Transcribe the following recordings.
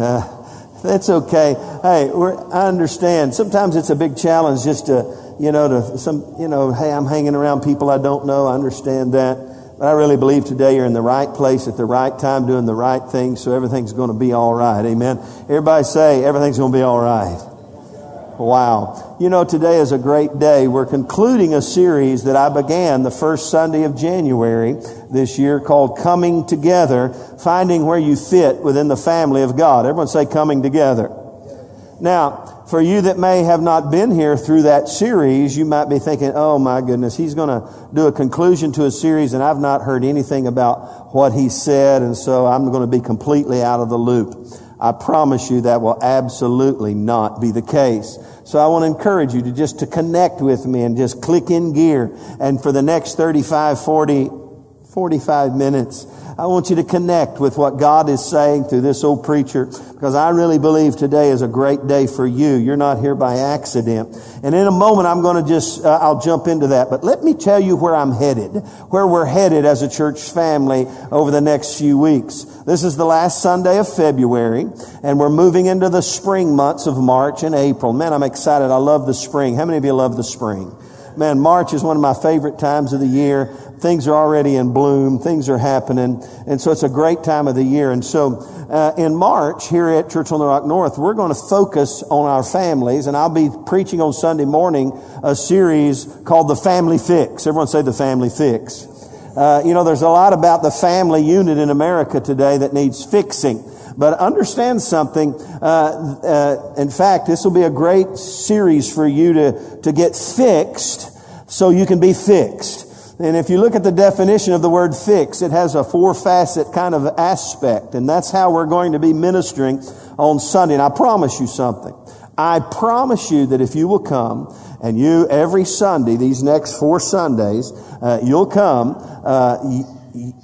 Uh, that's okay. Hey, I understand. Sometimes it's a big challenge just to, you know, to some, you know, hey, I'm hanging around people I don't know. I understand that. But I really believe today you're in the right place at the right time doing the right thing, so everything's going to be all right. Amen. Everybody say everything's going to be all right. Wow. You know, today is a great day. We're concluding a series that I began the first Sunday of January this year called Coming Together, finding where you fit within the family of God. Everyone say coming together. Now, for you that may have not been here through that series, you might be thinking, oh my goodness, he's going to do a conclusion to a series and I've not heard anything about what he said and so I'm going to be completely out of the loop. I promise you that will absolutely not be the case. So I want to encourage you to just to connect with me and just click in gear. And for the next 35, 40, 45 minutes, I want you to connect with what God is saying through this old preacher because I really believe today is a great day for you. You're not here by accident. And in a moment, I'm going to just, uh, I'll jump into that. But let me tell you where I'm headed, where we're headed as a church family over the next few weeks. This is the last Sunday of February and we're moving into the spring months of March and April. Man, I'm excited. I love the spring. How many of you love the spring? Man, March is one of my favorite times of the year. Things are already in bloom. Things are happening. And so it's a great time of the year. And so, uh, in March here at Church on the Rock North, we're going to focus on our families. And I'll be preaching on Sunday morning a series called The Family Fix. Everyone say The Family Fix. Uh, you know, there's a lot about the family unit in America today that needs fixing. But understand something. Uh, uh, in fact, this will be a great series for you to, to get fixed so you can be fixed. And if you look at the definition of the word fix, it has a four facet kind of aspect. And that's how we're going to be ministering on Sunday. And I promise you something. I promise you that if you will come and you every Sunday, these next four Sundays, uh, you'll come, uh,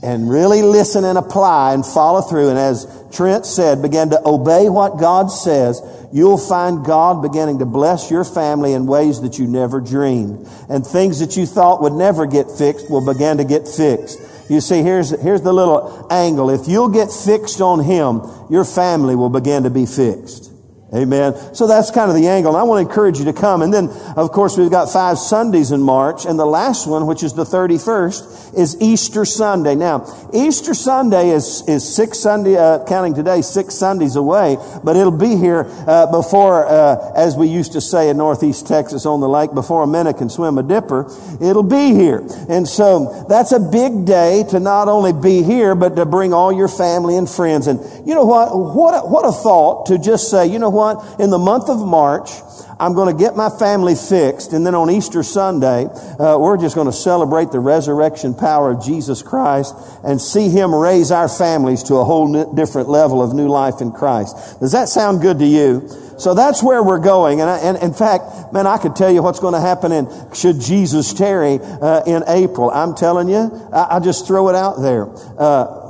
and really listen and apply and follow through. And as Trent said, begin to obey what God says, you'll find God beginning to bless your family in ways that you never dreamed. And things that you thought would never get fixed will begin to get fixed. You see, here's, here's the little angle. If you'll get fixed on Him, your family will begin to be fixed. Amen. So that's kind of the angle. And I want to encourage you to come. And then, of course, we've got five Sundays in March. And the last one, which is the 31st, is Easter Sunday. Now, Easter Sunday is, is six Sunday, uh, counting today, six Sundays away. But it'll be here, uh, before, uh, as we used to say in Northeast Texas on the lake, before a minute can swim a dipper. It'll be here. And so that's a big day to not only be here, but to bring all your family and friends. And you know what? What a, what a thought to just say, you know what? In the month of March, I'm going to get my family fixed, and then on Easter Sunday, uh, we're just going to celebrate the resurrection power of Jesus Christ and see Him raise our families to a whole different level of new life in Christ. Does that sound good to you? So that's where we're going. And, I, and in fact, man, I could tell you what's going to happen in, should Jesus tarry, uh, in April. I'm telling you, I, I just throw it out there. Uh,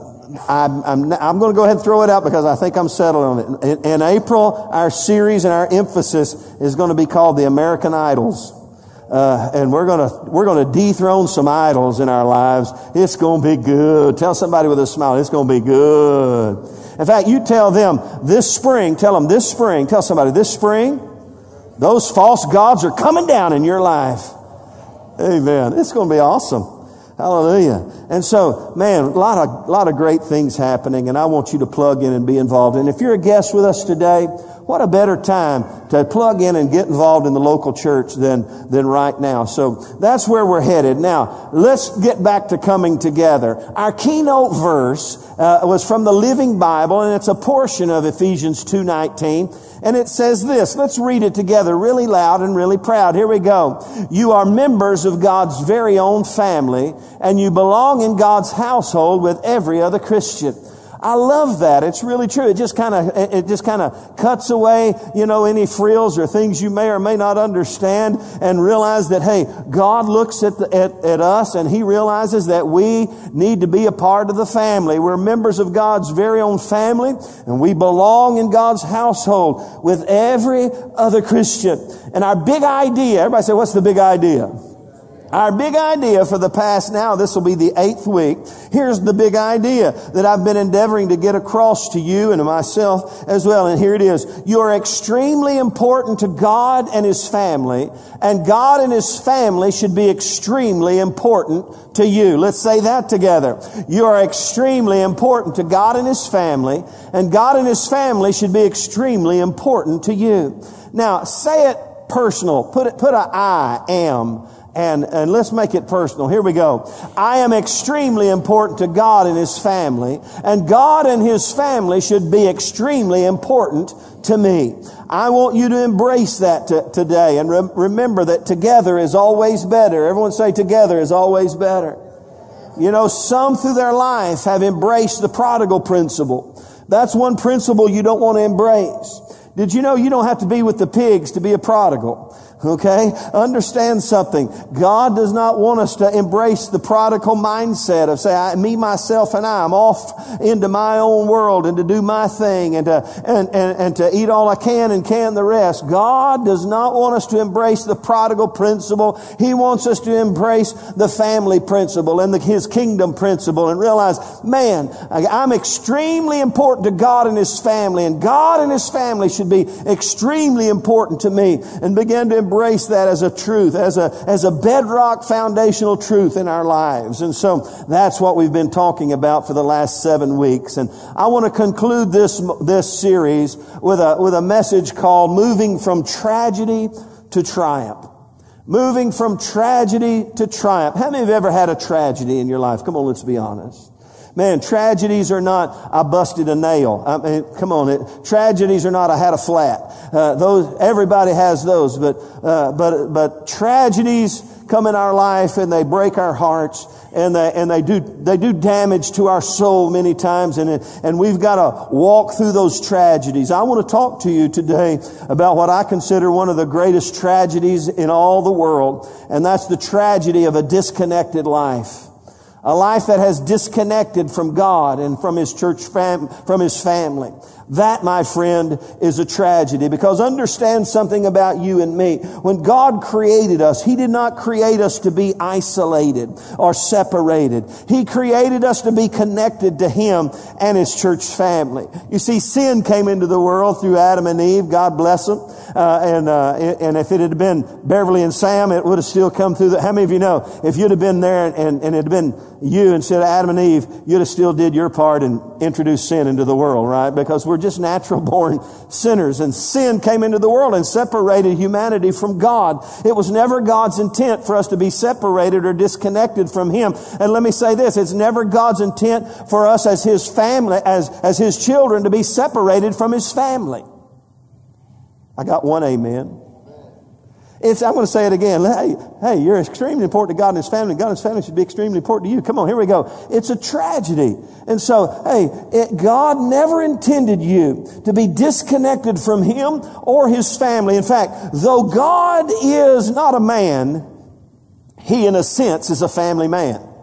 I'm, I'm, I'm, going to go ahead and throw it out because I think I'm settled on it. In, in, April, our series and our emphasis is going to be called the American Idols. Uh, and we're going to we're going to dethrone some idols in our lives. It's going to be good. Tell somebody with a smile, it's going to be good. In fact, you tell them this spring. Tell them this spring. Tell somebody this spring. Those false gods are coming down in your life. Amen. It's going to be awesome. Hallelujah. And so, man, a lot of, lot of great things happening and I want you to plug in and be involved. And if you're a guest with us today, what a better time to plug in and get involved in the local church than, than right now. So that's where we're headed. Now, let's get back to coming together. Our keynote verse uh, was from the Living Bible and it's a portion of Ephesians 2.19 and it says this. Let's read it together really loud and really proud. Here we go. You are members of God's very own family and you belong in God's household with every other Christian. I love that. It's really true. It just kind of, it just kind of cuts away, you know, any frills or things you may or may not understand and realize that, hey, God looks at, the, at, at us and He realizes that we need to be a part of the family. We're members of God's very own family and we belong in God's household with every other Christian. And our big idea, everybody say, what's the big idea? Our big idea for the past now, this will be the eighth week. Here's the big idea that I've been endeavoring to get across to you and to myself as well. And here it is. You are extremely important to God and His family, and God and His family should be extremely important to you. Let's say that together. You are extremely important to God and His family, and God and His family should be extremely important to you. Now, say it personal. Put it, put a I am and, and let's make it personal. Here we go. I am extremely important to God and His family, and God and His family should be extremely important to me. I want you to embrace that t- today and re- remember that together is always better. Everyone say together is always better. You know, some through their life have embraced the prodigal principle. That's one principle you don't want to embrace. Did you know you don't have to be with the pigs to be a prodigal? Okay? Understand something. God does not want us to embrace the prodigal mindset of say, I, me, myself, and I. I'm off into my own world and to do my thing and to, and, and, and to eat all I can and can the rest. God does not want us to embrace the prodigal principle. He wants us to embrace the family principle and the, His kingdom principle and realize, man, I'm extremely important to God and His family and God and His family should be extremely important to me and begin to embrace that as a truth, as a, as a bedrock foundational truth in our lives. And so that's what we've been talking about for the last seven weeks. And I want to conclude this, this series with a, with a message called Moving from Tragedy to Triumph. Moving from tragedy to triumph. How many have ever had a tragedy in your life? Come on, let's be honest. Man, tragedies are not, I busted a nail. I mean, come on, it, tragedies are not, I had a flat. Uh, those, everybody has those, but, uh, but, but tragedies come in our life and they break our hearts and they, and they do, they do damage to our soul many times and, and we've got to walk through those tragedies. I want to talk to you today about what I consider one of the greatest tragedies in all the world, and that's the tragedy of a disconnected life. A life that has disconnected from God and from His church fam- from His family. That, my friend, is a tragedy because understand something about you and me. When God created us, He did not create us to be isolated or separated. He created us to be connected to Him and His church family. You see, sin came into the world through Adam and Eve. God bless them. Uh, and, uh, and if it had been Beverly and Sam, it would have still come through the, how many of you know, if you'd have been there and, and it had been you instead of Adam and Eve, you'd have still did your part and introduced sin into the world, right? Because we're just natural born sinners and sin came into the world and separated humanity from God. It was never God's intent for us to be separated or disconnected from Him. And let me say this, it's never God's intent for us as His family, as, as His children to be separated from His family. I got one amen. It's, I'm going to say it again. Hey, hey, you're extremely important to God and His family. God and His family should be extremely important to you. Come on, here we go. It's a tragedy. And so, hey, it, God never intended you to be disconnected from Him or His family. In fact, though God is not a man, He in a sense is a family man.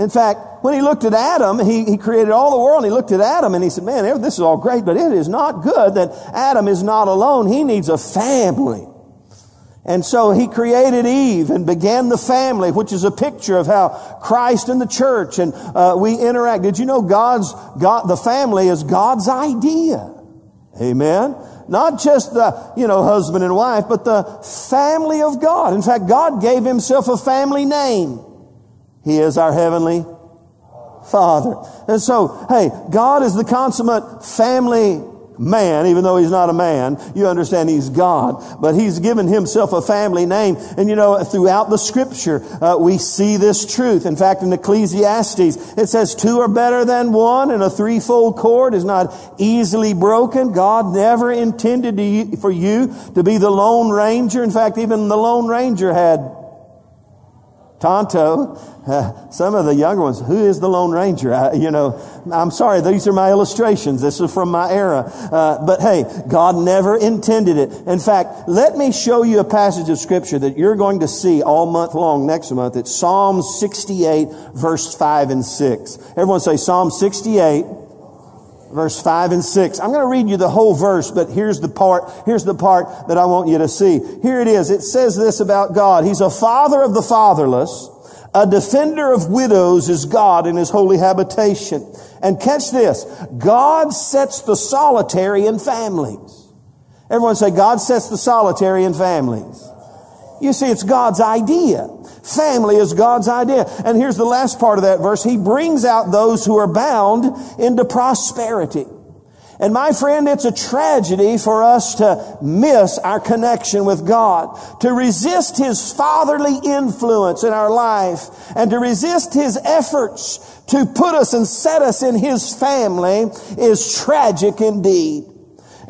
In fact, when he looked at Adam, he, he created all the world, and he looked at Adam and he said, man, this is all great, but it is not good that Adam is not alone. He needs a family. And so he created Eve and began the family, which is a picture of how Christ and the church and uh, we interact. Did you know God's God, the family is God's idea? Amen. Not just the, you know, husband and wife, but the family of God. In fact, God gave himself a family name. He is our heavenly Father. And so, hey, God is the consummate family man, even though he's not a man. You understand he's God, but he's given himself a family name. And you know, throughout the scripture, uh, we see this truth. In fact, in Ecclesiastes, it says two are better than one and a threefold cord is not easily broken. God never intended you, for you to be the Lone Ranger. In fact, even the Lone Ranger had Tonto, uh, some of the younger ones, who is the Lone Ranger? I, you know, I'm sorry, these are my illustrations. This is from my era. Uh, but hey, God never intended it. In fact, let me show you a passage of scripture that you're going to see all month long next month. It's Psalm 68 verse 5 and 6. Everyone say Psalm 68 verse 5 and 6. I'm going to read you the whole verse, but here's the part, here's the part that I want you to see. Here it is. It says this about God. He's a father of the fatherless. A defender of widows is God in his holy habitation. And catch this. God sets the solitary in families. Everyone say, God sets the solitary in families. You see, it's God's idea. Family is God's idea. And here's the last part of that verse. He brings out those who are bound into prosperity. And my friend, it's a tragedy for us to miss our connection with God, to resist His fatherly influence in our life, and to resist His efforts to put us and set us in His family is tragic indeed.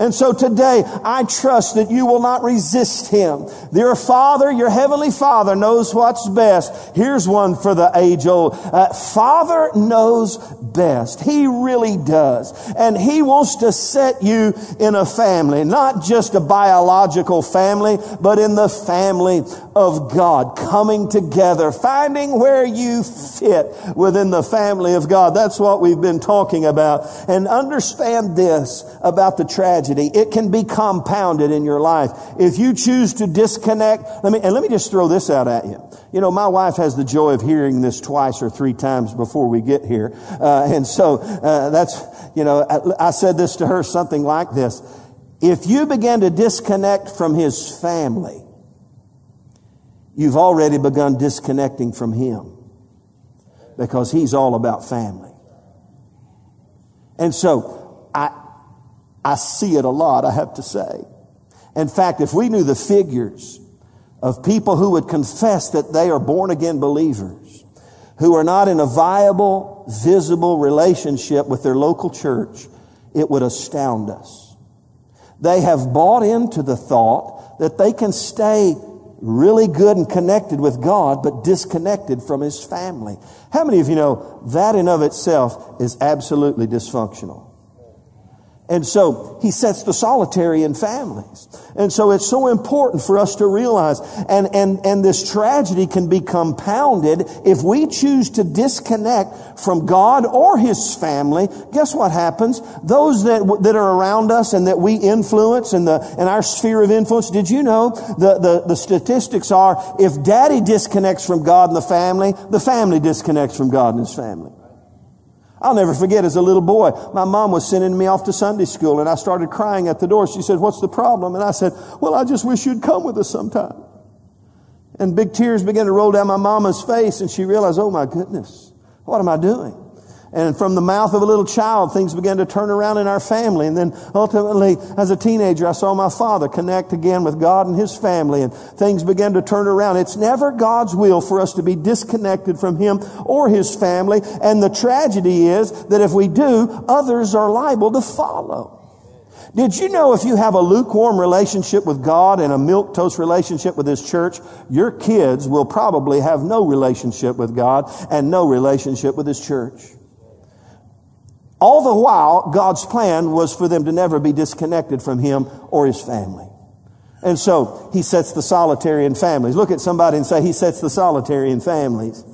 And so today, I trust that you will not resist Him. Your Father, your Heavenly Father knows what's best. Here's one for the age old. Uh, Father knows best. He really does. And He wants to set you in a family, not just a biological family, but in the family of God, coming together, finding where you fit within the family of God. That's what we've been talking about. And understand this about the tragedy tragedy. It can be compounded in your life. If you choose to disconnect, let me, and let me just throw this out at you. You know, my wife has the joy of hearing this twice or three times before we get here. Uh, and so, uh, that's, you know, I, I said this to her something like this. If you begin to disconnect from his family, you've already begun disconnecting from him because he's all about family. And so I, I see it a lot, I have to say. In fact, if we knew the figures of people who would confess that they are born again believers, who are not in a viable, visible relationship with their local church, it would astound us. They have bought into the thought that they can stay really good and connected with God, but disconnected from His family. How many of you know that in of itself is absolutely dysfunctional? And so he sets the solitary in families. And so it's so important for us to realize, and, and, and this tragedy can be compounded if we choose to disconnect from God or his family. Guess what happens? Those that, that are around us and that we influence and the, in our sphere of influence, did you know the, the, the statistics are if daddy disconnects from God and the family, the family disconnects from God and his family. I'll never forget as a little boy, my mom was sending me off to Sunday school and I started crying at the door. She said, what's the problem? And I said, well, I just wish you'd come with us sometime. And big tears began to roll down my mama's face and she realized, oh my goodness, what am I doing? And from the mouth of a little child, things began to turn around in our family. And then ultimately, as a teenager, I saw my father connect again with God and his family, and things began to turn around. It's never God's will for us to be disconnected from him or his family. And the tragedy is that if we do, others are liable to follow. Did you know if you have a lukewarm relationship with God and a milk toast relationship with His church, your kids will probably have no relationship with God and no relationship with His church? All the while, God's plan was for them to never be disconnected from Him or His family. And so, He sets the solitary in families. Look at somebody and say, He sets the solitary in families.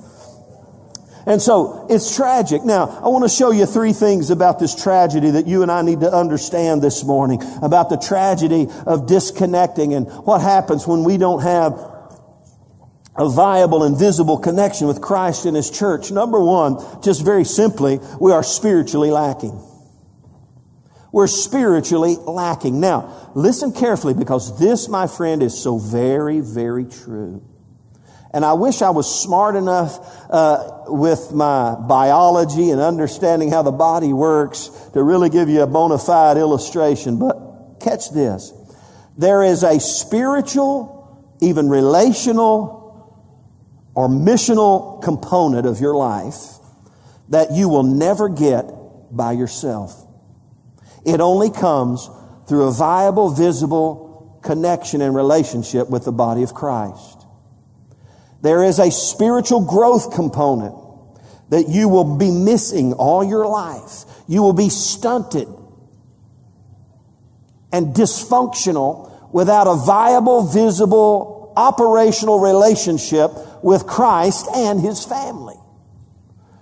And so, it's tragic. Now, I want to show you three things about this tragedy that you and I need to understand this morning. About the tragedy of disconnecting and what happens when we don't have a viable and visible connection with Christ and His church. Number one, just very simply, we are spiritually lacking. We're spiritually lacking. Now, listen carefully because this, my friend, is so very, very true. And I wish I was smart enough uh, with my biology and understanding how the body works to really give you a bona fide illustration. But catch this. There is a spiritual, even relational, or missional component of your life that you will never get by yourself. It only comes through a viable, visible connection and relationship with the body of Christ. There is a spiritual growth component that you will be missing all your life. You will be stunted and dysfunctional without a viable, visible, operational relationship with Christ and His family.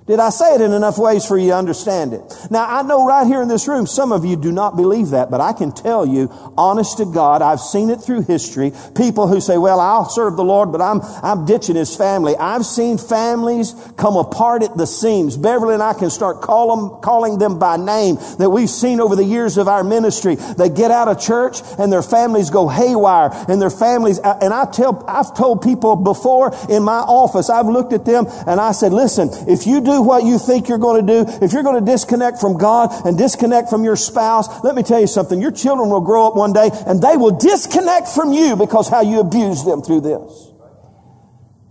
Did I say it in enough ways for you to understand it? Now, I know right here in this room, some of you do not believe that, but I can tell you, honest to God, I've seen it through history. People who say, well, I'll serve the Lord, but I'm, I'm ditching his family. I've seen families come apart at the seams. Beverly and I can start call them, calling them by name that we've seen over the years of our ministry. They get out of church and their families go haywire and their families, uh, and I tell, I've told people before in my office, I've looked at them and I said, listen, if you do what you think you're going to do, if you're going to disconnect from God and disconnect from your spouse, let me tell you something. Your children will grow up one day and they will disconnect from you because how you abuse them through this.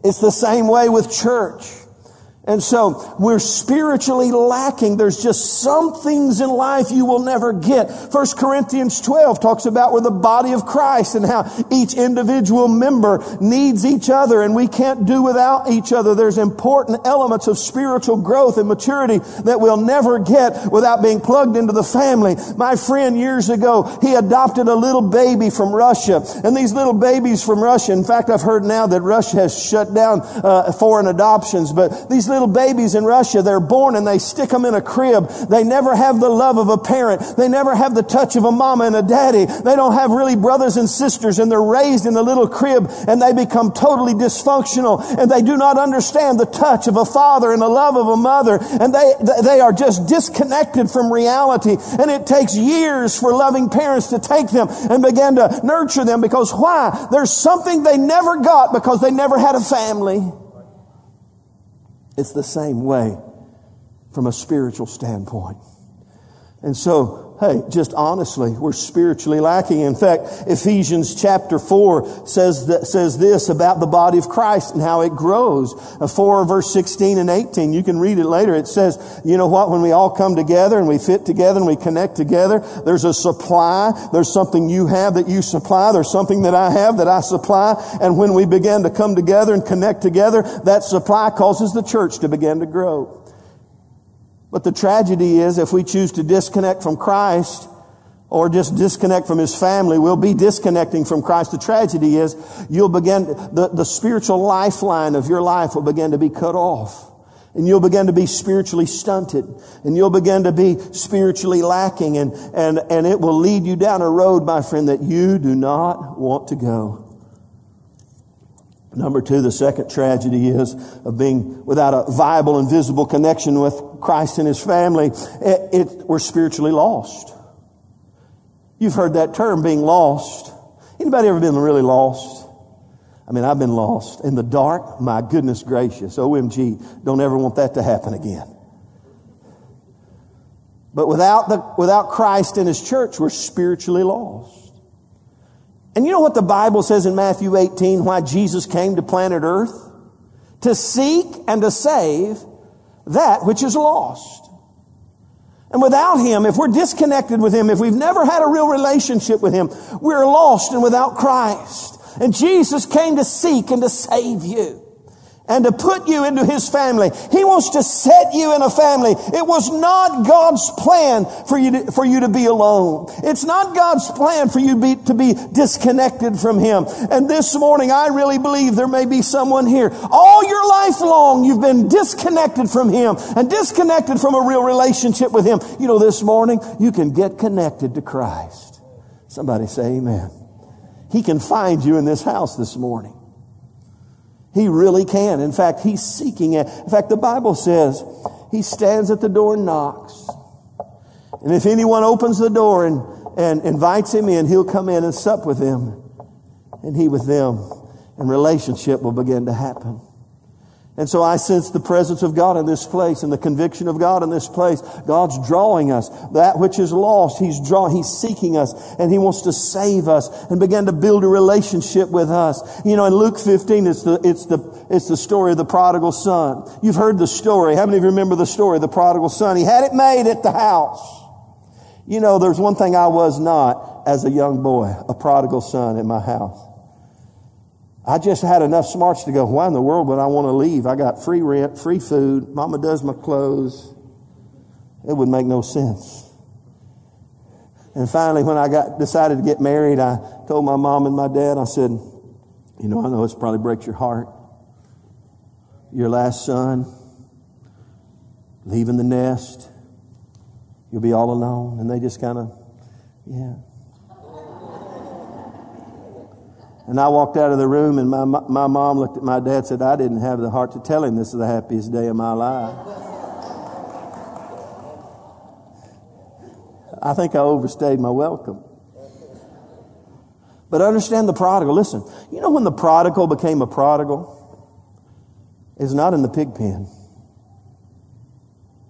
It's the same way with church. And so we're spiritually lacking. There's just some things in life you will never get. 1 Corinthians 12 talks about we're the body of Christ and how each individual member needs each other and we can't do without each other. There's important elements of spiritual growth and maturity that we'll never get without being plugged into the family. My friend years ago, he adopted a little baby from Russia and these little babies from Russia, in fact, I've heard now that Russia has shut down uh, foreign adoptions, but these little babies in Russia, they're born and they stick them in a crib. They never have the love of a parent. They never have the touch of a mama and a daddy. They don't have really brothers and sisters and they're raised in a little crib and they become totally dysfunctional and they do not understand the touch of a father and the love of a mother and they, they are just disconnected from reality and it takes years for loving parents to take them and begin to nurture them because why? There's something they never got because they never had a family. It's the same way from a spiritual standpoint. And so Hey, just honestly, we're spiritually lacking. In fact, Ephesians chapter 4 says that, says this about the body of Christ and how it grows. Uh, 4 verse 16 and 18. You can read it later. It says, you know what, when we all come together and we fit together and we connect together, there's a supply. There's something you have that you supply. There's something that I have that I supply. And when we begin to come together and connect together, that supply causes the church to begin to grow. But the tragedy is if we choose to disconnect from Christ or just disconnect from his family, we'll be disconnecting from Christ. The tragedy is you'll begin, the, the spiritual lifeline of your life will begin to be cut off. And you'll begin to be spiritually stunted. And you'll begin to be spiritually lacking. And, and, and it will lead you down a road, my friend, that you do not want to go. Number two, the second tragedy is of being without a viable and visible connection with Christ and His family. It, it, we're spiritually lost. You've heard that term, being lost. Anybody ever been really lost? I mean, I've been lost in the dark. My goodness gracious. OMG. Don't ever want that to happen again. But without the, without Christ and His church, we're spiritually lost. And you know what the Bible says in Matthew 18 why Jesus came to planet earth? To seek and to save that which is lost. And without Him, if we're disconnected with Him, if we've never had a real relationship with Him, we're lost and without Christ. And Jesus came to seek and to save you and to put you into his family. He wants to set you in a family. It was not God's plan for you to, for you to be alone. It's not God's plan for you be, to be disconnected from him. And this morning, I really believe there may be someone here. All your life long, you've been disconnected from him and disconnected from a real relationship with him. You know, this morning, you can get connected to Christ. Somebody say amen. He can find you in this house this morning. He really can. In fact, he's seeking it. In fact, the Bible says he stands at the door and knocks. And if anyone opens the door and, and invites him in, he'll come in and sup with them and he with them. And relationship will begin to happen. And so I sense the presence of God in this place and the conviction of God in this place. God's drawing us. That which is lost, He's drawing, He's seeking us and He wants to save us and begin to build a relationship with us. You know, in Luke 15, it's the, it's the, it's the story of the prodigal son. You've heard the story. How many of you remember the story of the prodigal son? He had it made at the house. You know, there's one thing I was not as a young boy, a prodigal son in my house. I just had enough smarts to go, why in the world would I want to leave? I got free rent, free food, mama does my clothes. It would make no sense. And finally, when I got, decided to get married, I told my mom and my dad, I said, you know, I know this probably breaks your heart. Your last son, leaving the nest. You'll be all alone. And they just kind of, yeah. And I walked out of the room and my, my mom looked at my dad and said, I didn't have the heart to tell him this is the happiest day of my life. I think I overstayed my welcome. But understand the prodigal. Listen, you know when the prodigal became a prodigal? It's not in the pig pen.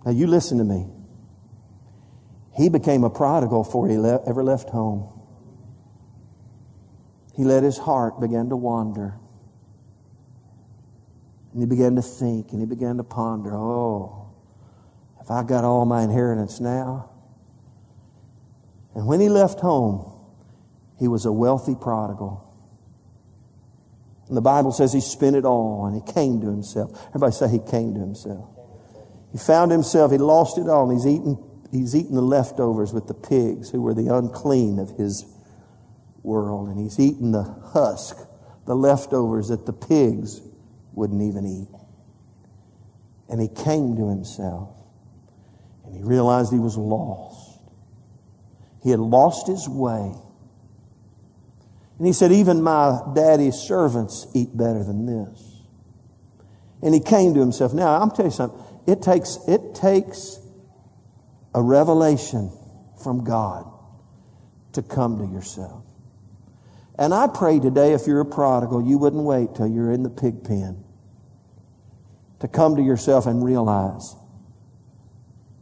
Now you listen to me. He became a prodigal before he le- ever left home he let his heart begin to wander. And he began to think and he began to ponder, oh, if I got all my inheritance now? And when he left home, he was a wealthy prodigal. And the Bible says he spent it all and he came to himself. Everybody say he came to himself. He found himself, he lost it all, and he's eating, he's eating the leftovers with the pigs who were the unclean of his world, and he's eating the husk, the leftovers that the pigs wouldn't even eat. And he came to himself, and he realized he was lost. He had lost his way. And he said, Even my daddy's servants eat better than this. And he came to himself. Now, I'm telling you something. It takes, it takes a revelation from God to come to yourself. And I pray today, if you're a prodigal, you wouldn't wait till you're in the pig pen to come to yourself and realize,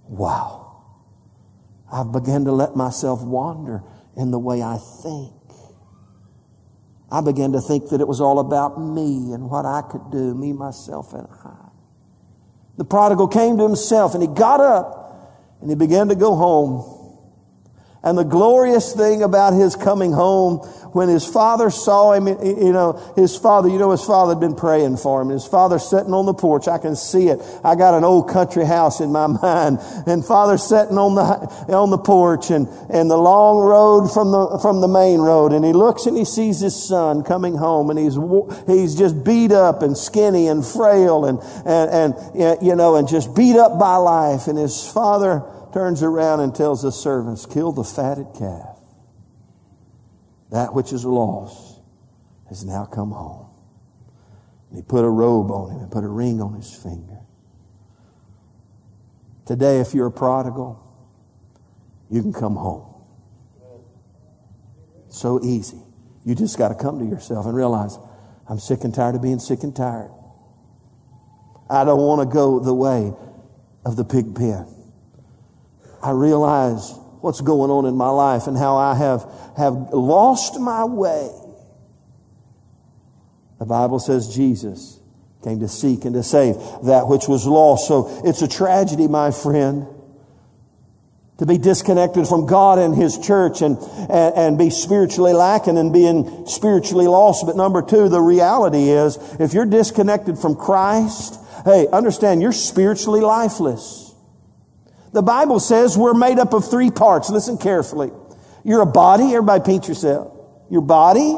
wow, I've begun to let myself wander in the way I think. I began to think that it was all about me and what I could do, me, myself, and I. The prodigal came to himself and he got up and he began to go home. And the glorious thing about his coming home, when his father saw him, you know, his father, you know, his father had been praying for him. His father sitting on the porch. I can see it. I got an old country house in my mind. And father sitting on the, on the porch and, and the long road from the, from the main road. And he looks and he sees his son coming home and he's, he's just beat up and skinny and frail and, and, and, you know, and just beat up by life. And his father, turns around and tells the servants, kill the fatted calf. That which is lost has now come home. And he put a robe on him and put a ring on his finger. Today, if you're a prodigal, you can come home. So easy. You just got to come to yourself and realize, I'm sick and tired of being sick and tired. I don't want to go the way of the pig pen. I realize what's going on in my life and how I have, have lost my way. The Bible says Jesus came to seek and to save that which was lost. So it's a tragedy, my friend, to be disconnected from God and His church and, and, and, be spiritually lacking and being spiritually lost. But number two, the reality is if you're disconnected from Christ, hey, understand you're spiritually lifeless. The Bible says we're made up of three parts. Listen carefully. You're a body. Everybody paint yourself. Your body,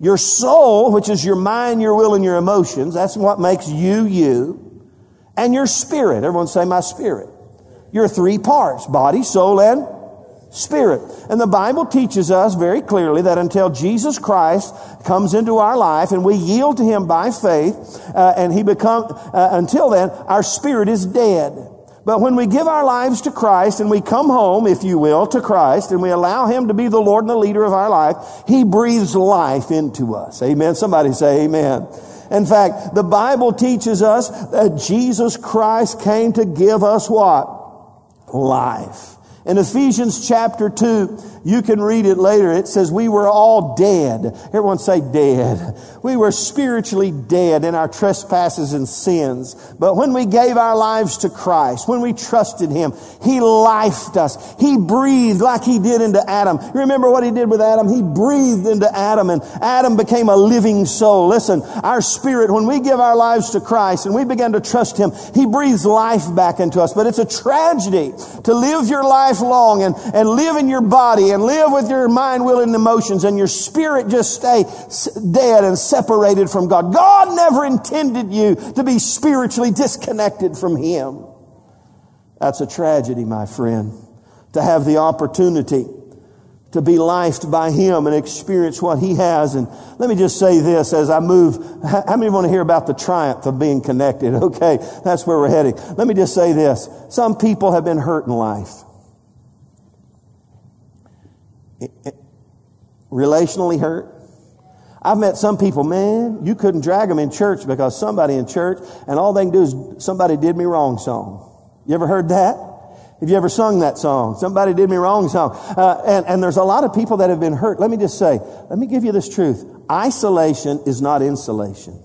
your soul, which is your mind, your will, and your emotions. That's what makes you you. And your spirit. Everyone say my spirit. Your three parts. Body, soul, and spirit. And the Bible teaches us very clearly that until Jesus Christ comes into our life and we yield to Him by faith, uh, and He become, uh, until then, our spirit is dead. But when we give our lives to Christ and we come home, if you will, to Christ and we allow Him to be the Lord and the leader of our life, He breathes life into us. Amen. Somebody say amen. In fact, the Bible teaches us that Jesus Christ came to give us what? Life. In Ephesians chapter 2, you can read it later. It says, We were all dead. Everyone say dead. We were spiritually dead in our trespasses and sins. But when we gave our lives to Christ, when we trusted Him, He lifed us. He breathed like He did into Adam. Remember what He did with Adam? He breathed into Adam and Adam became a living soul. Listen, our spirit, when we give our lives to Christ and we begin to trust Him, He breathes life back into us. But it's a tragedy to live your life long and, and live in your body and live with your mind, will, and emotions, and your spirit just stay dead and separated from God. God never intended you to be spiritually disconnected from Him. That's a tragedy, my friend, to have the opportunity to be lifed by Him and experience what He has. And let me just say this as I move. How many want to hear about the triumph of being connected? Okay, that's where we're heading. Let me just say this. Some people have been hurt in life. Relationally hurt. I've met some people, man, you couldn't drag them in church because somebody in church and all they can do is somebody did me wrong song. You ever heard that? Have you ever sung that song? Somebody did me wrong song. Uh, and, and there's a lot of people that have been hurt. Let me just say, let me give you this truth. Isolation is not insulation.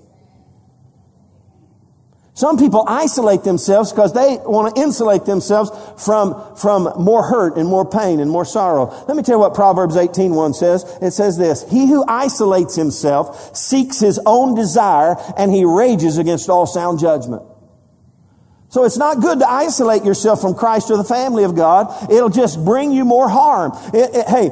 Some people isolate themselves because they want to insulate themselves from, from more hurt and more pain and more sorrow. Let me tell you what Proverbs 18.1 says. It says this, He who isolates himself seeks his own desire and he rages against all sound judgment. So it's not good to isolate yourself from Christ or the family of God. It'll just bring you more harm. It, it, hey,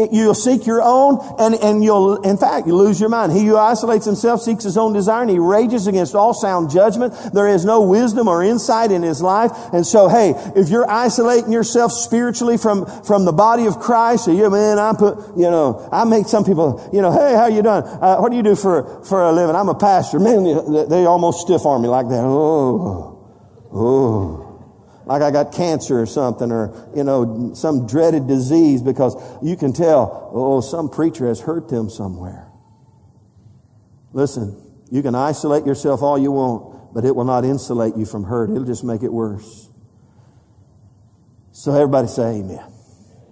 it, you'll seek your own and, and you'll, in fact, you lose your mind. He who isolates himself seeks his own desire and he rages against all sound judgment. There is no wisdom or insight in his life. And so, hey, if you're isolating yourself spiritually from, from the body of Christ, you, man, I put, you know, I make some people, you know, hey, how you doing? Uh, what do you do for, for a living? I'm a pastor. Man, they, they almost stiff arm me like that. Oh. Oh, like I got cancer or something or, you know, some dreaded disease because you can tell, oh, some preacher has hurt them somewhere. Listen, you can isolate yourself all you want, but it will not insulate you from hurt. It'll just make it worse. So everybody say amen.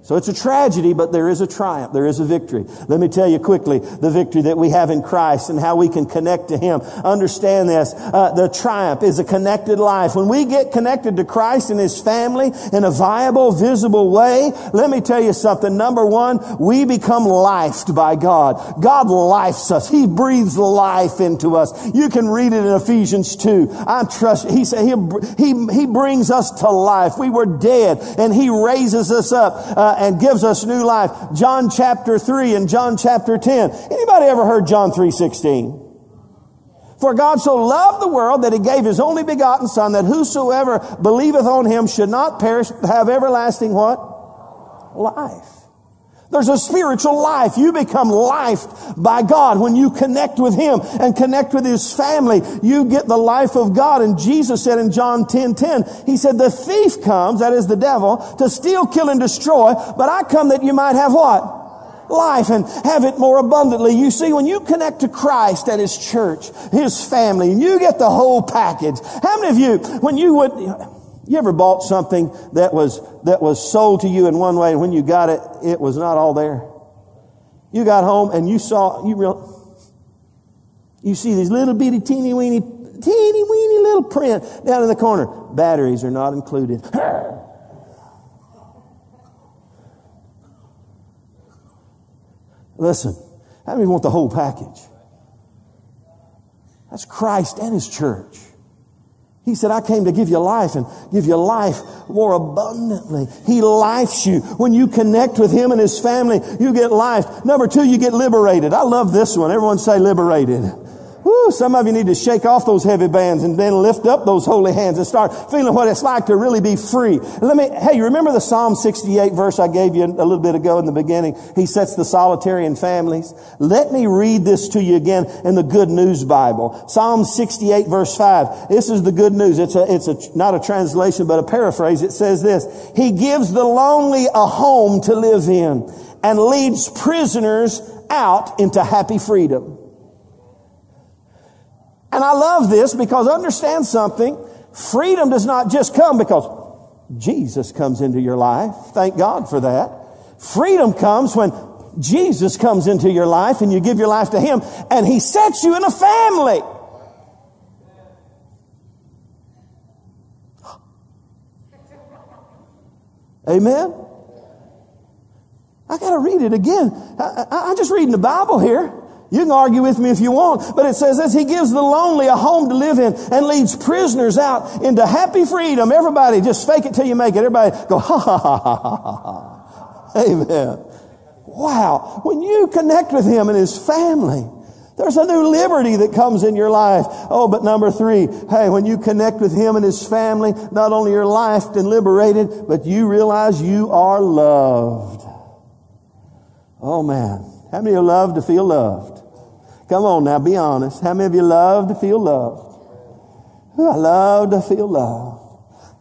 So it's a tragedy, but there is a triumph. There is a victory. Let me tell you quickly the victory that we have in Christ and how we can connect to Him. Understand this. Uh, the triumph is a connected life. When we get connected to Christ and His family in a viable, visible way, let me tell you something. Number one, we become lifed by God. God lifes us. He breathes life into us. You can read it in Ephesians 2. I trust, He said, He, He, he brings us to life. We were dead and He raises us up. Uh, and gives us new life. John chapter 3 and John chapter 10. Anybody ever heard John 3.16? For God so loved the world that he gave his only begotten son that whosoever believeth on him should not perish, have everlasting what? Life. There's a spiritual life. You become life by God when you connect with Him and connect with His family. You get the life of God. And Jesus said in John 10, 10, He said, the thief comes, that is the devil, to steal, kill, and destroy, but I come that you might have what? life and have it more abundantly. You see, when you connect to Christ and His church, His family, and you get the whole package. How many of you, when you would, you ever bought something that was, that was sold to you in one way and when you got it, it was not all there? You got home and you saw, you real, you see these little bitty teeny weeny, teeny weeny little print down in the corner. Batteries are not included. Listen, how many want the whole package? That's Christ and His church. He said, I came to give you life and give you life more abundantly. He lifes you. When you connect with Him and His family, you get life. Number two, you get liberated. I love this one. Everyone say liberated. Some of you need to shake off those heavy bands and then lift up those holy hands and start feeling what it's like to really be free. let me, hey, you remember the Psalm 68 verse I gave you a little bit ago in the beginning? He sets the solitary in families. Let me read this to you again in the Good News Bible. Psalm 68 verse 5. This is the good news. It's a, it's a, not a translation, but a paraphrase. It says this. He gives the lonely a home to live in and leads prisoners out into happy freedom. And I love this because understand something. Freedom does not just come because Jesus comes into your life. Thank God for that. Freedom comes when Jesus comes into your life and you give your life to Him and He sets you in a family. Amen. I got to read it again. I, I'm just reading the Bible here. You can argue with me if you want, but it says this, He gives the lonely a home to live in and leads prisoners out into happy freedom. Everybody, just fake it till you make it. Everybody go, ha ha ha ha ha ha. Amen. Wow. When you connect with Him and His family, There's a new liberty that comes in your life. Oh, but number three, hey, when you connect with Him and His family, not only your life and liberated, but you realize you are loved. Oh man, how many of you love to feel loved? Come on now, be honest. How many of you love to feel loved? I love to feel loved.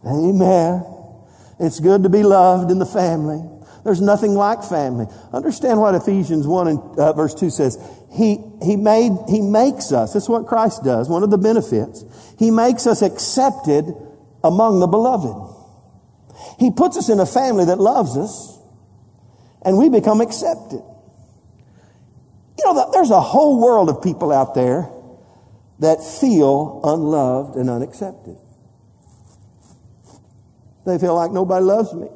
Amen. It's good to be loved in the family. There's nothing like family. Understand what Ephesians 1 and uh, verse 2 says. He, he made, he makes us, that's what Christ does, one of the benefits. He makes us accepted among the beloved. He puts us in a family that loves us and we become accepted. You know, there's a whole world of people out there that feel unloved and unaccepted. They feel like nobody loves me.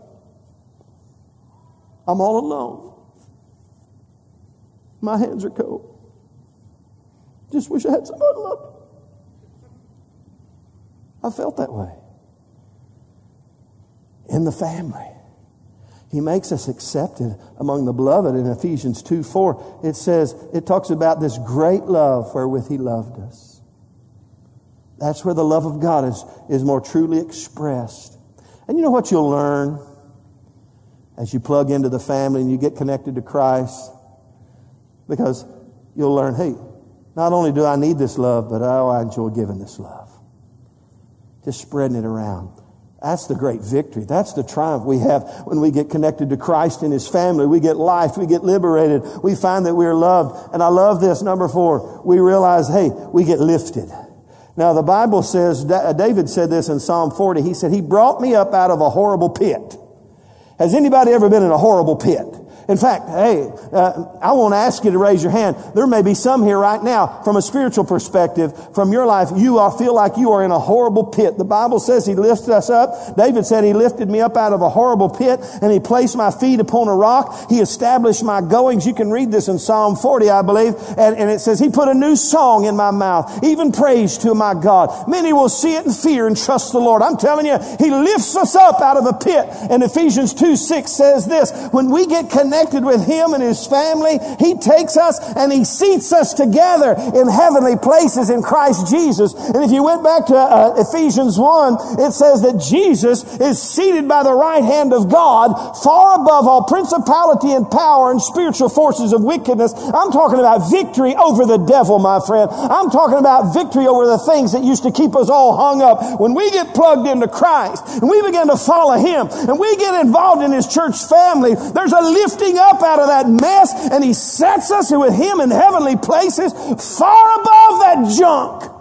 I'm all alone. My hands are cold. Just wish I had somebody to love. I felt that way. In the family. He makes us accepted among the beloved in Ephesians 2 4. It says, it talks about this great love wherewith he loved us. That's where the love of God is, is more truly expressed. And you know what you'll learn as you plug into the family and you get connected to Christ? Because you'll learn, hey, not only do I need this love, but oh, I enjoy giving this love. Just spreading it around. That's the great victory. That's the triumph we have when we get connected to Christ and His family. We get life. We get liberated. We find that we are loved. And I love this. Number four, we realize, hey, we get lifted. Now the Bible says, uh, David said this in Psalm 40. He said, He brought me up out of a horrible pit. Has anybody ever been in a horrible pit? In fact, hey, uh, I won't ask you to raise your hand. There may be some here right now from a spiritual perspective, from your life, you are, feel like you are in a horrible pit. The Bible says He lifted us up. David said He lifted me up out of a horrible pit and He placed my feet upon a rock. He established my goings. You can read this in Psalm 40, I believe. And, and it says He put a new song in my mouth, even praise to my God. Many will see it and fear and trust the Lord. I'm telling you, He lifts us up out of a pit. And Ephesians 2, 6 says this, when we get connected connected with Him and His family, He takes us and He seats us together in heavenly places in Christ Jesus. And if you went back to uh, Ephesians 1, it says that Jesus is seated by the right hand of God, far above all principality and power and spiritual forces of wickedness. I'm talking about victory over the devil, my friend. I'm talking about victory over the things that used to keep us all hung up. When we get plugged into Christ and we begin to follow Him and we get involved in His church family, there's a lifting lifting up out of that mess and he sets us with him in heavenly places far above that junk.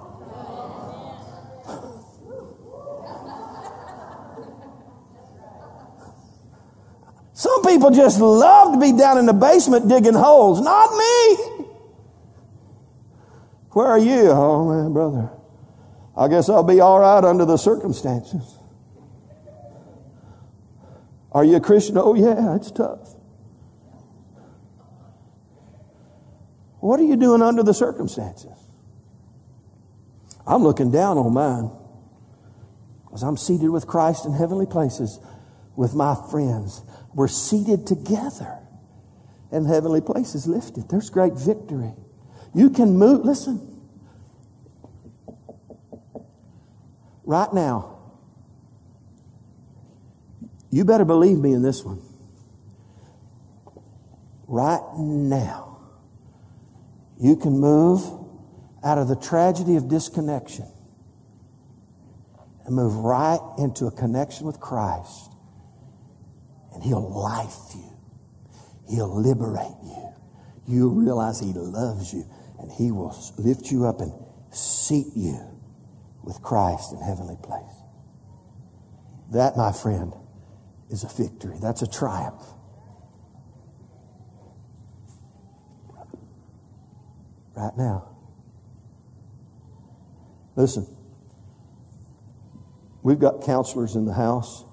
Some people just love to be down in the basement digging holes. Not me. Where are you? Oh man, brother. I guess I'll be all right under the circumstances. Are you a Christian? Oh yeah, it's tough. What are you doing under the circumstances? I'm looking down on mine because I'm seated with Christ in heavenly places with my friends. We're seated together in heavenly places lifted. There's great victory. You can move, listen. Right now, you better believe me in this one. Right now, you can move out of the tragedy of disconnection and move right into a connection with Christ. And He'll life you. He'll liberate you. You'll realize He loves you and He will lift you up and seat you with Christ in heavenly place. That, my friend, is a victory. That's a triumph. Right now. Listen, we've got counselors in the house,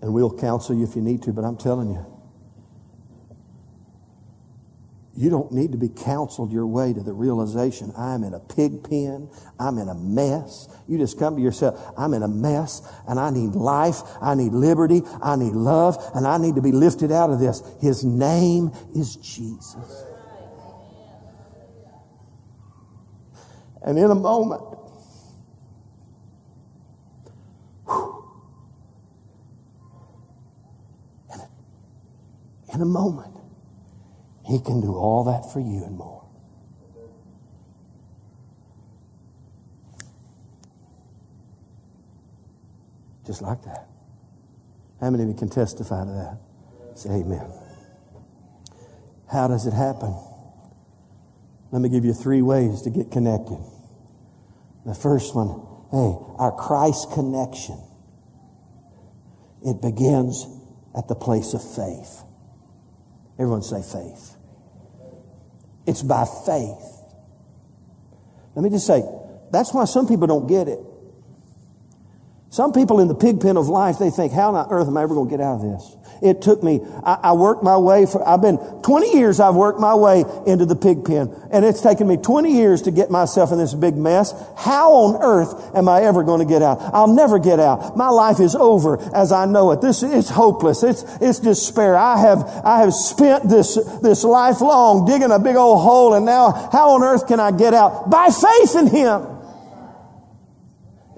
and we'll counsel you if you need to, but I'm telling you, you don't need to be counseled your way to the realization I'm in a pig pen. I'm in a mess. You just come to yourself. I'm in a mess and I need life. I need liberty. I need love and I need to be lifted out of this. His name is Jesus. And in a moment, in a moment, He can do all that for you and more. Just like that. How many of you can testify to that? Say amen. How does it happen? Let me give you three ways to get connected. The first one, hey, our Christ connection. It begins at the place of faith. Everyone say faith. It's by faith. Let me just say, that's why some people don't get it. Some people in the pig pen of life, they think, how on earth am I ever going to get out of this? It took me, I, I, worked my way for, I've been, 20 years I've worked my way into the pig pen. And it's taken me 20 years to get myself in this big mess. How on earth am I ever going to get out? I'll never get out. My life is over as I know it. This is hopeless. It's, it's despair. I have, I have spent this, this life long digging a big old hole and now how on earth can I get out? By faith in Him.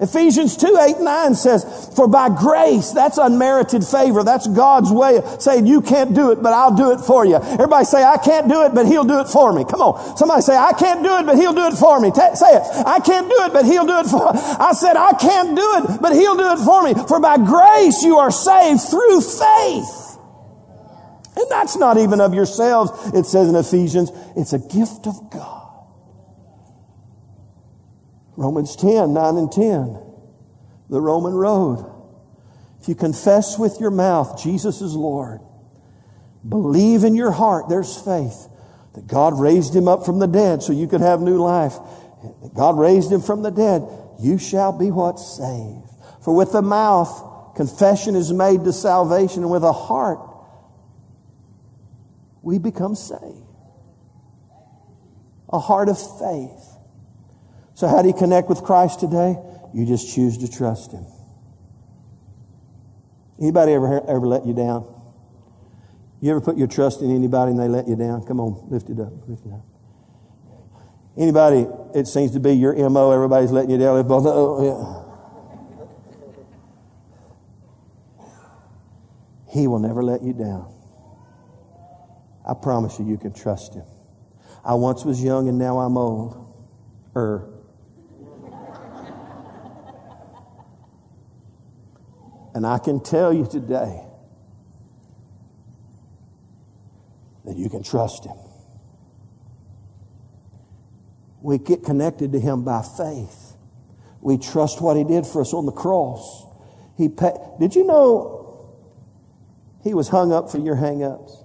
Ephesians 2, 8, 9 says, for by grace, that's unmerited favor. That's God's way of saying, you can't do it, but I'll do it for you. Everybody say, I can't do it, but He'll do it for me. Come on. Somebody say, I can't do it, but He'll do it for me. say it. I can't do it, but He'll do it for me. I said, I can't do it, but He'll do it for me. For by grace you are saved through faith. And that's not even of yourselves. It says in Ephesians, it's a gift of God. Romans 10, 9 and 10. The Roman road. If you confess with your mouth Jesus is Lord, believe in your heart, there's faith that God raised him up from the dead so you could have new life. God raised him from the dead. You shall be what? Saved. For with the mouth, confession is made to salvation, and with a heart, we become saved. A heart of faith. So how do you connect with Christ today? You just choose to trust Him. Anybody ever, ever let you down? You ever put your trust in anybody and they let you down? Come on, lift it up, lift it up. Anybody, it seems to be your MO, everybody's letting you down. Oh, yeah. He will never let you down. I promise you, you can trust Him. I once was young and now I'm old. Er. And I can tell you today that you can trust Him. We get connected to Him by faith. We trust what He did for us on the cross. He did you know He was hung up for your hang ups?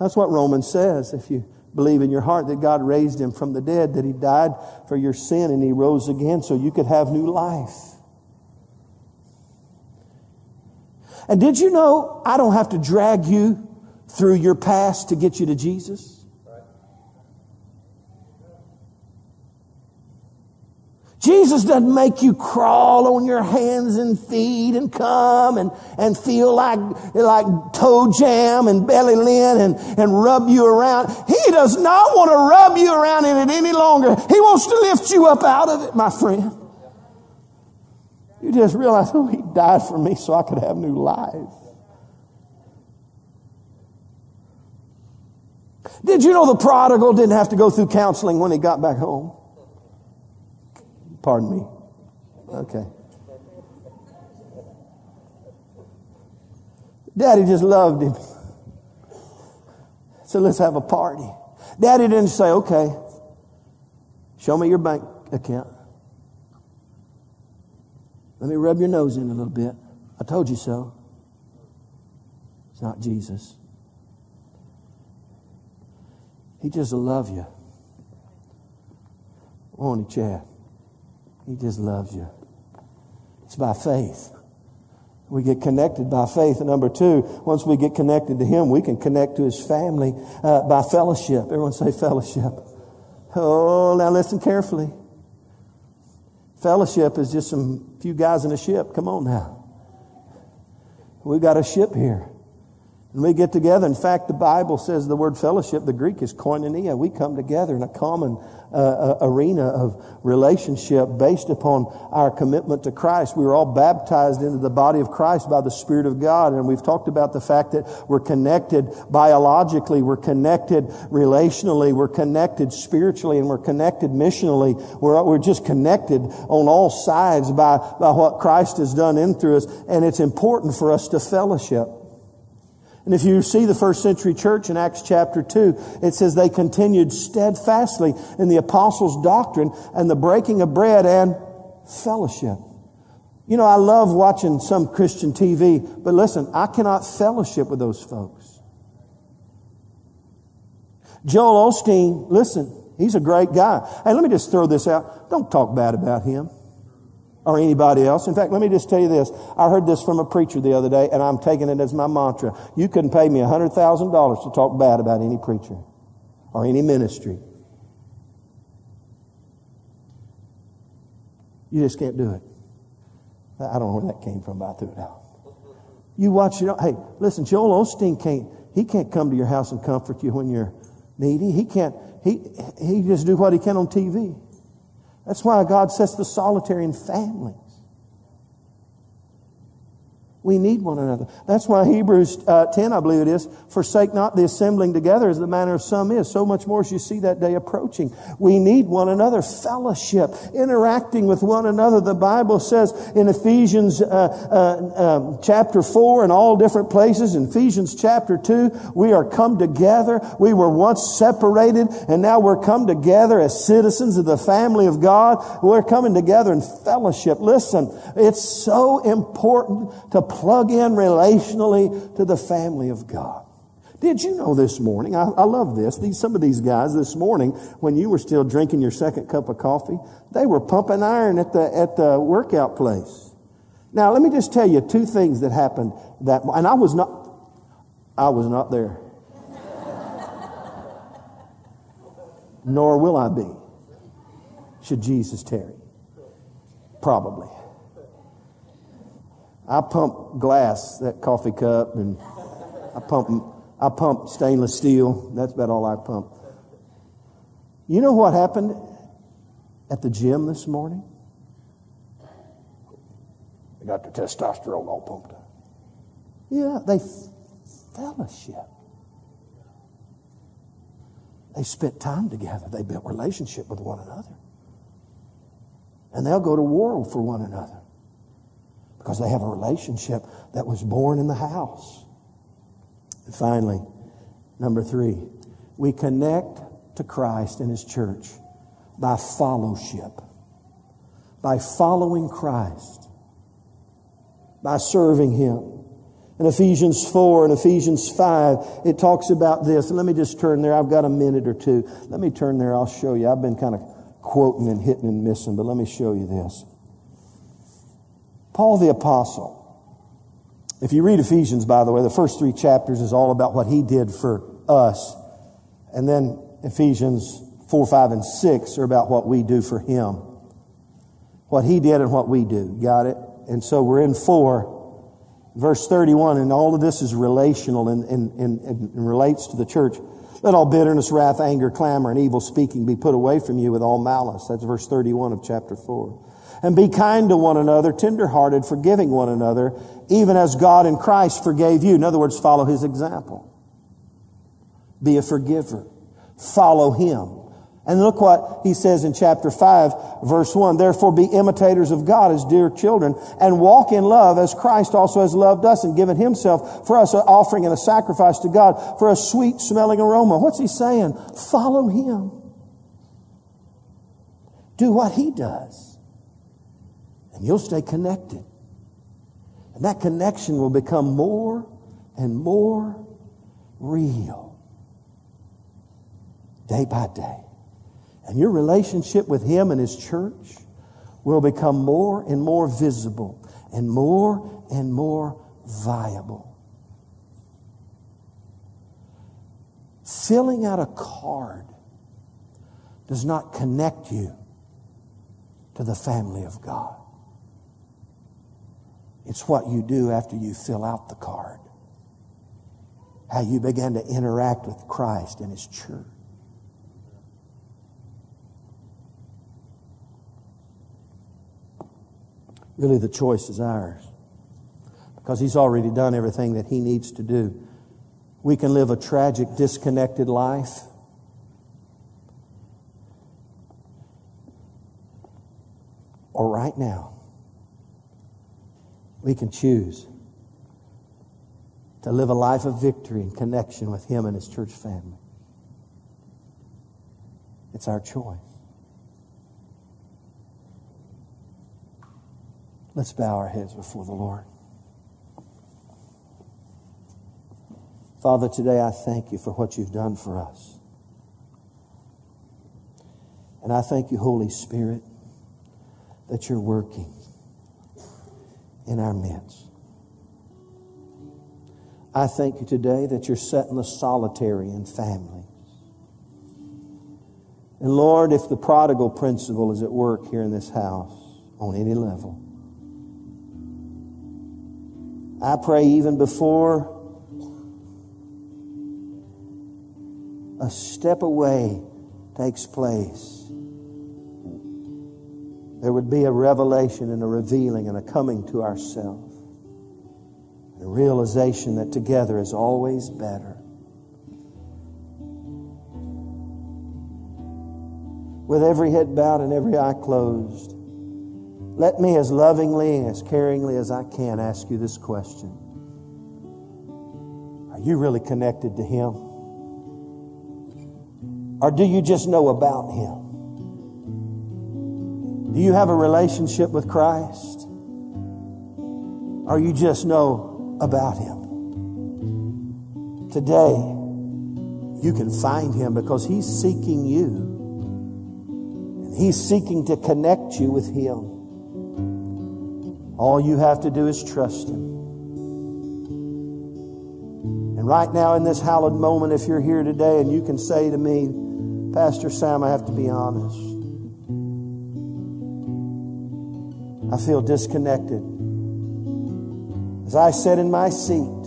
That's what Romans says. If you believe in your heart that God raised him from the dead, that he died for your sin and he rose again so you could have new life. And did you know I don't have to drag you through your past to get you to Jesus? Jesus doesn't make you crawl on your hands and feet and come and, and feel like, like toe jam and belly lint and, and rub you around. He does not want to rub you around in it any longer. He wants to lift you up out of it, my friend. You just realize, oh, he died for me so I could have new life. Did you know the prodigal didn't have to go through counseling when he got back home? Pardon me. Okay. Daddy just loved him. So let's have a party. Daddy didn't say, okay, show me your bank account. Let me rub your nose in a little bit. I told you so. It's not Jesus. He just love you. Won't he, Chad? He just loves you. It's by faith. We get connected by faith. And number two, once we get connected to Him, we can connect to His family uh, by fellowship. Everyone say fellowship. Oh, now listen carefully. Fellowship is just some few guys in a ship. Come on now. We've got a ship here. And we get together. In fact, the Bible says the word fellowship, the Greek is koinonia. We come together in a common uh, uh, arena of relationship based upon our commitment to Christ. We were all baptized into the body of Christ by the Spirit of God. And we've talked about the fact that we're connected biologically, we're connected relationally, we're connected spiritually, and we're connected missionally. We're, we're just connected on all sides by, by what Christ has done in through us. And it's important for us to fellowship. And if you see the first century church in Acts chapter 2, it says they continued steadfastly in the apostles' doctrine and the breaking of bread and fellowship. You know, I love watching some Christian TV, but listen, I cannot fellowship with those folks. Joel Osteen, listen, he's a great guy. Hey, let me just throw this out. Don't talk bad about him or anybody else. In fact, let me just tell you this. I heard this from a preacher the other day, and I'm taking it as my mantra. You couldn't pay me $100,000 to talk bad about any preacher or any ministry. You just can't do it. I don't know where that came from, but I threw it out. You watch it. Hey, listen, Joel Osteen can't, he can't come to your house and comfort you when you're needy. He can't, he, he just do what he can on TV. That's why God sets the solitary in families. We need one another. That's why Hebrews uh, 10, I believe it is, forsake not the assembling together as the manner of some is, so much more as you see that day approaching. We need one another, fellowship, interacting with one another. The Bible says in Ephesians uh, uh, um, chapter 4 and all different places, in Ephesians chapter 2, we are come together. We were once separated and now we're come together as citizens of the family of God. We're coming together in fellowship. Listen, it's so important to plug in relationally to the family of God. Did you know this morning? I, I, love this. These, some of these guys this morning, when you were still drinking your second cup of coffee, they were pumping iron at the, at the workout place. Now, let me just tell you two things that happened that, and I was not, I was not there. Nor will I be, should Jesus tarry. Probably. I pump glass, that coffee cup, and I pump, I pump stainless steel. That's about all I pump. You know what happened at the gym this morning? They got their testosterone all pumped up. Yeah, they fellowship. They spent time together. They built relationship with one another. And they'll go to war for one another because they have a relationship that was born in the house. And finally, number three, we connect to Christ and His church by fellowship, by following Christ, by serving Him. In Ephesians 4 and Ephesians 5, it talks about this. Let me just turn there. I've got a minute or two. Let me turn there. I'll show you. I've been kind of quoting and hitting and missing, but let me show you this. Paul the Apostle. If you read Ephesians, by the way, the first three chapters is all about what he did for us. And then Ephesians 4, 5, and 6 are about what we do for him. What he did and what we do. Got it? And so we're in 4, verse 31, and all of this is relational and, and, and, and relates to the church. Let all bitterness, wrath, anger, clamor, and evil speaking be put away from you with all malice. That's verse 31 of chapter 4. And be kind to one another, tenderhearted, forgiving one another, even as God in Christ forgave you. In other words, follow his example. Be a forgiver. Follow him. And look what he says in chapter 5, verse 1. Therefore be imitators of God as dear children and walk in love as Christ also has loved us and given himself for us an offering and a sacrifice to God for a sweet smelling aroma. What's he saying? Follow him. Do what he does and you'll stay connected. And that connection will become more and more real day by day. And your relationship with Him and His church will become more and more visible and more and more viable. Filling out a card does not connect you to the family of God. It's what you do after you fill out the card. how you begin to interact with Christ and His church. Really, the choice is ours because He's already done everything that He needs to do. We can live a tragic, disconnected life. Or right now, we can choose to live a life of victory in connection with Him and His church family. It's our choice. Let's bow our heads before the Lord. Father, today I thank you for what you've done for us. And I thank you, Holy Spirit, that you're working in our midst. I thank you today that you're setting the solitary in families. And Lord, if the prodigal principle is at work here in this house on any level, I pray even before a step away takes place, there would be a revelation and a revealing and a coming to ourselves. A realization that together is always better. With every head bowed and every eye closed, let me, as lovingly, and as caringly as I can, ask you this question Are you really connected to Him? Or do you just know about Him? Do you have a relationship with Christ? Or you just know about Him? Today, you can find Him because He's seeking you. And He's seeking to connect you with Him. All you have to do is trust Him. And right now, in this hallowed moment, if you're here today and you can say to me, Pastor Sam, I have to be honest. I feel disconnected. As I sit in my seat,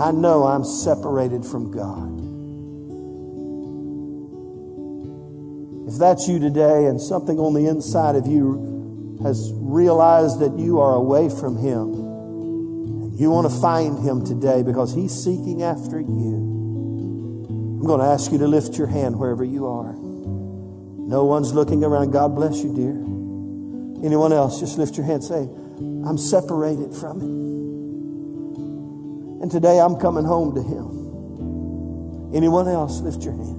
I know I'm separated from God. If that's you today and something on the inside of you has realized that you are away from Him. and You want to find Him today because He's seeking after you. I'm going to ask you to lift your hand wherever you are. No one's looking around. God bless you, dear. Anyone else, just lift your hand. Say, I'm separated from Him. And today I'm coming home to Him. Anyone else, lift your hand.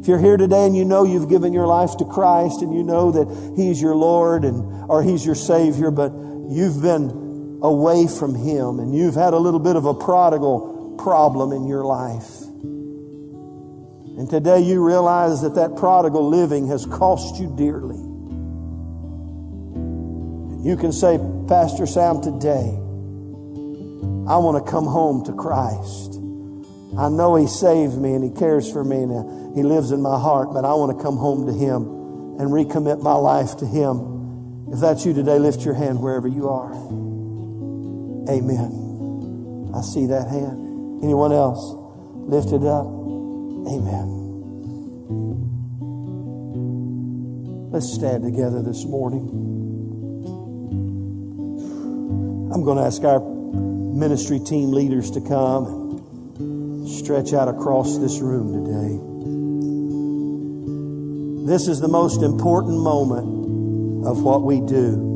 If you're here today and you know you've given your life to Christ and you know that He's your Lord and, or He's your Savior, but you've been away from Him and you've had a little bit of a prodigal problem in your life. And today you realize that that prodigal living has cost you dearly. You can say, Pastor Sam, today I want to come home to Christ. I know He saved me and He cares for me and He lives in my heart, but I want to come home to Him and recommit my life to Him. If that's you today, lift your hand wherever you are. Amen. I see that hand. Anyone else? Lift it up. Amen. Let's stand together this morning. I'm going to ask our ministry team leaders to come and stretch out across this room today. This is the most important moment of what we do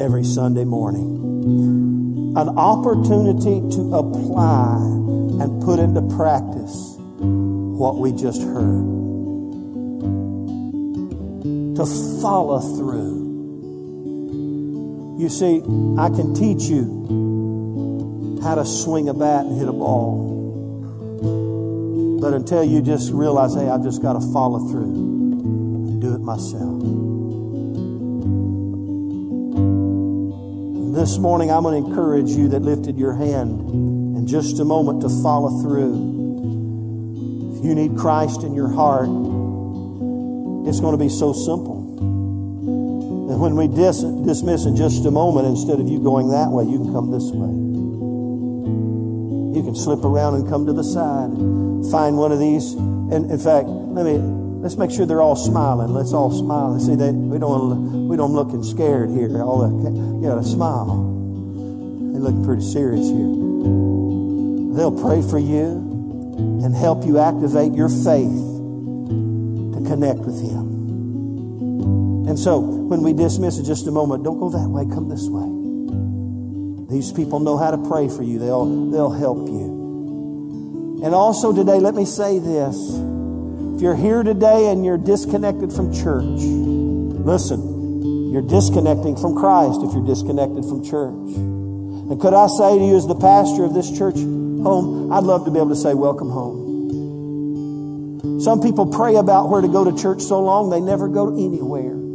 every Sunday morning. An opportunity to apply and put into practice what we just heard. To follow through. You see, I can teach you how to swing a bat and hit a ball. But until you just realize, hey, I've just got to follow through and do it myself. This morning, I'm going to encourage you that lifted your hand in just a moment to follow through. If you need Christ in your heart, it's going to be so simple. And when we dis- dismiss in just a moment, instead of you going that way, you can come this way. You can slip around and come to the side. Find one of these. And in fact, let me let's make sure they're all smiling. Let's all smile. See that we don't we don't looking scared here. All the you got to smile. They look pretty serious here. They'll pray for you and help you activate your faith to connect with Him. And so, when we dismiss in just a moment, don't go that way, come this way. These people know how to pray for you, they'll, they'll help you. And also today, let me say this. If you're here today and you're disconnected from church, listen, you're disconnecting from Christ if you're disconnected from church. And could I say to you, as the pastor of this church home, I'd love to be able to say, Welcome home. Some people pray about where to go to church so long, they never go anywhere.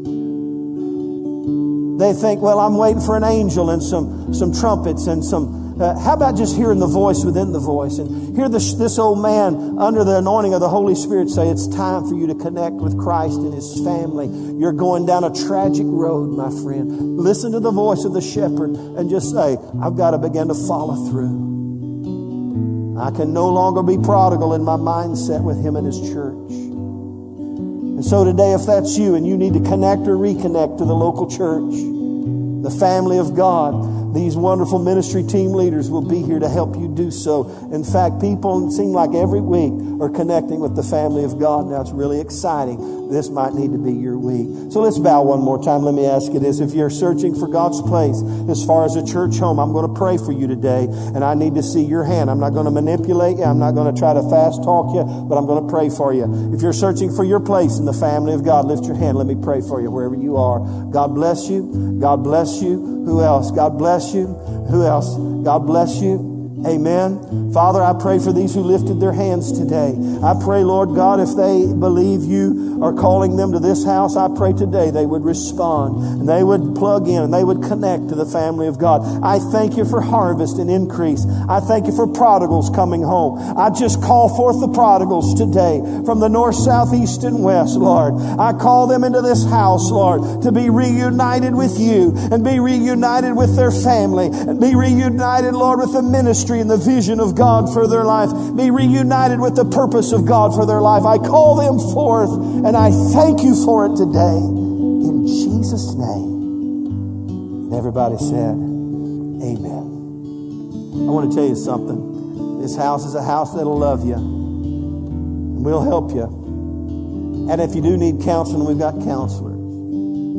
They think, well, I'm waiting for an angel and some, some trumpets and some. Uh, how about just hearing the voice within the voice and hear this, this old man under the anointing of the Holy Spirit say, It's time for you to connect with Christ and his family. You're going down a tragic road, my friend. Listen to the voice of the shepherd and just say, I've got to begin to follow through. I can no longer be prodigal in my mindset with him and his church. And so today, if that's you and you need to connect or reconnect to the local church, the family of God, these wonderful ministry team leaders will be here to help you do so. In fact, people seem like every week are connecting with the family of God. Now it's really exciting. This might need to be your week. So let's bow one more time. Let me ask you this. If you're searching for God's place as far as a church home, I'm going to pray for you today and I need to see your hand. I'm not going to manipulate you. I'm not going to try to fast talk you, but I'm going to pray for you. If you're searching for your place in the family of God, lift your hand. Let me pray for you wherever you are. God bless you. God bless you. Who else? God bless you. Who else? God bless you. Amen. Father, I pray for these who lifted their hands today. I pray, Lord God, if they believe you are calling them to this house, I pray today they would respond and they would plug in and they would connect to the family of God. I thank you for harvest and increase. I thank you for prodigals coming home. I just call forth the prodigals today from the north, south, east, and west, Lord. I call them into this house, Lord, to be reunited with you and be reunited with their family and be reunited, Lord, with the ministry ministry and the vision of God for their life, be reunited with the purpose of God for their life. I call them forth and I thank you for it today. In Jesus' name. And everybody said, Amen. I want to tell you something. This house is a house that'll love you. And we'll help you. And if you do need counseling, we've got counselors.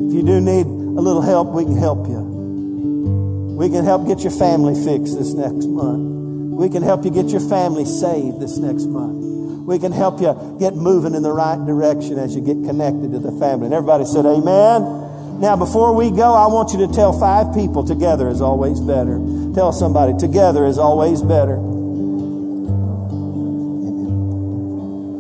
If you do need a little help, we can help you. We can help get your family fixed this next month. We can help you get your family saved this next month. We can help you get moving in the right direction as you get connected to the family. And everybody said, Amen. Now, before we go, I want you to tell five people together is always better. Tell somebody, together is always better. Amen.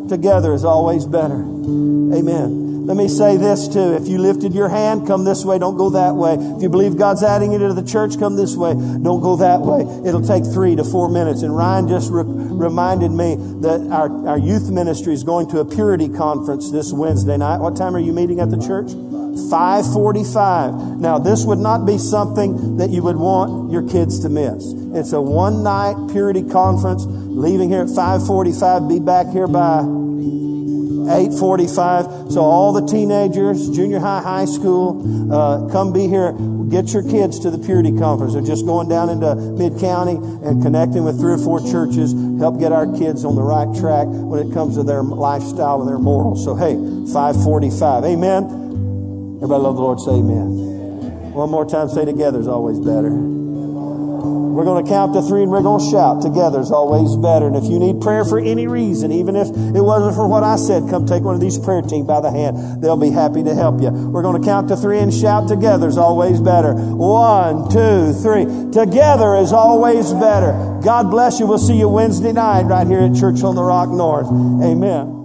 Together is always better. Amen. Let me say this too. If you lifted your hand, come this way. Don't go that way. If you believe God's adding you to the church, come this way. Don't go that way. It'll take three to four minutes. And Ryan just re- reminded me that our, our youth ministry is going to a purity conference this Wednesday night. What time are you meeting at the church? 545. Now, this would not be something that you would want your kids to miss. It's a one night purity conference. Leaving here at 545, be back here by 845. So all the teenagers, junior high, high school, uh, come be here. Get your kids to the Purity Conference. They're just going down into mid-county and connecting with three or four churches. Help get our kids on the right track when it comes to their lifestyle and their morals. So hey, 545. Amen. Everybody love the Lord. Say amen. One more time. Say together is always better. We're going to count to three and we're going to shout. Together is always better. And if you need prayer for any reason, even if it wasn't for what I said, come take one of these prayer team by the hand. They'll be happy to help you. We're going to count to three and shout. Together is always better. One, two, three. Together is always better. God bless you. We'll see you Wednesday night right here at Church on the Rock North. Amen.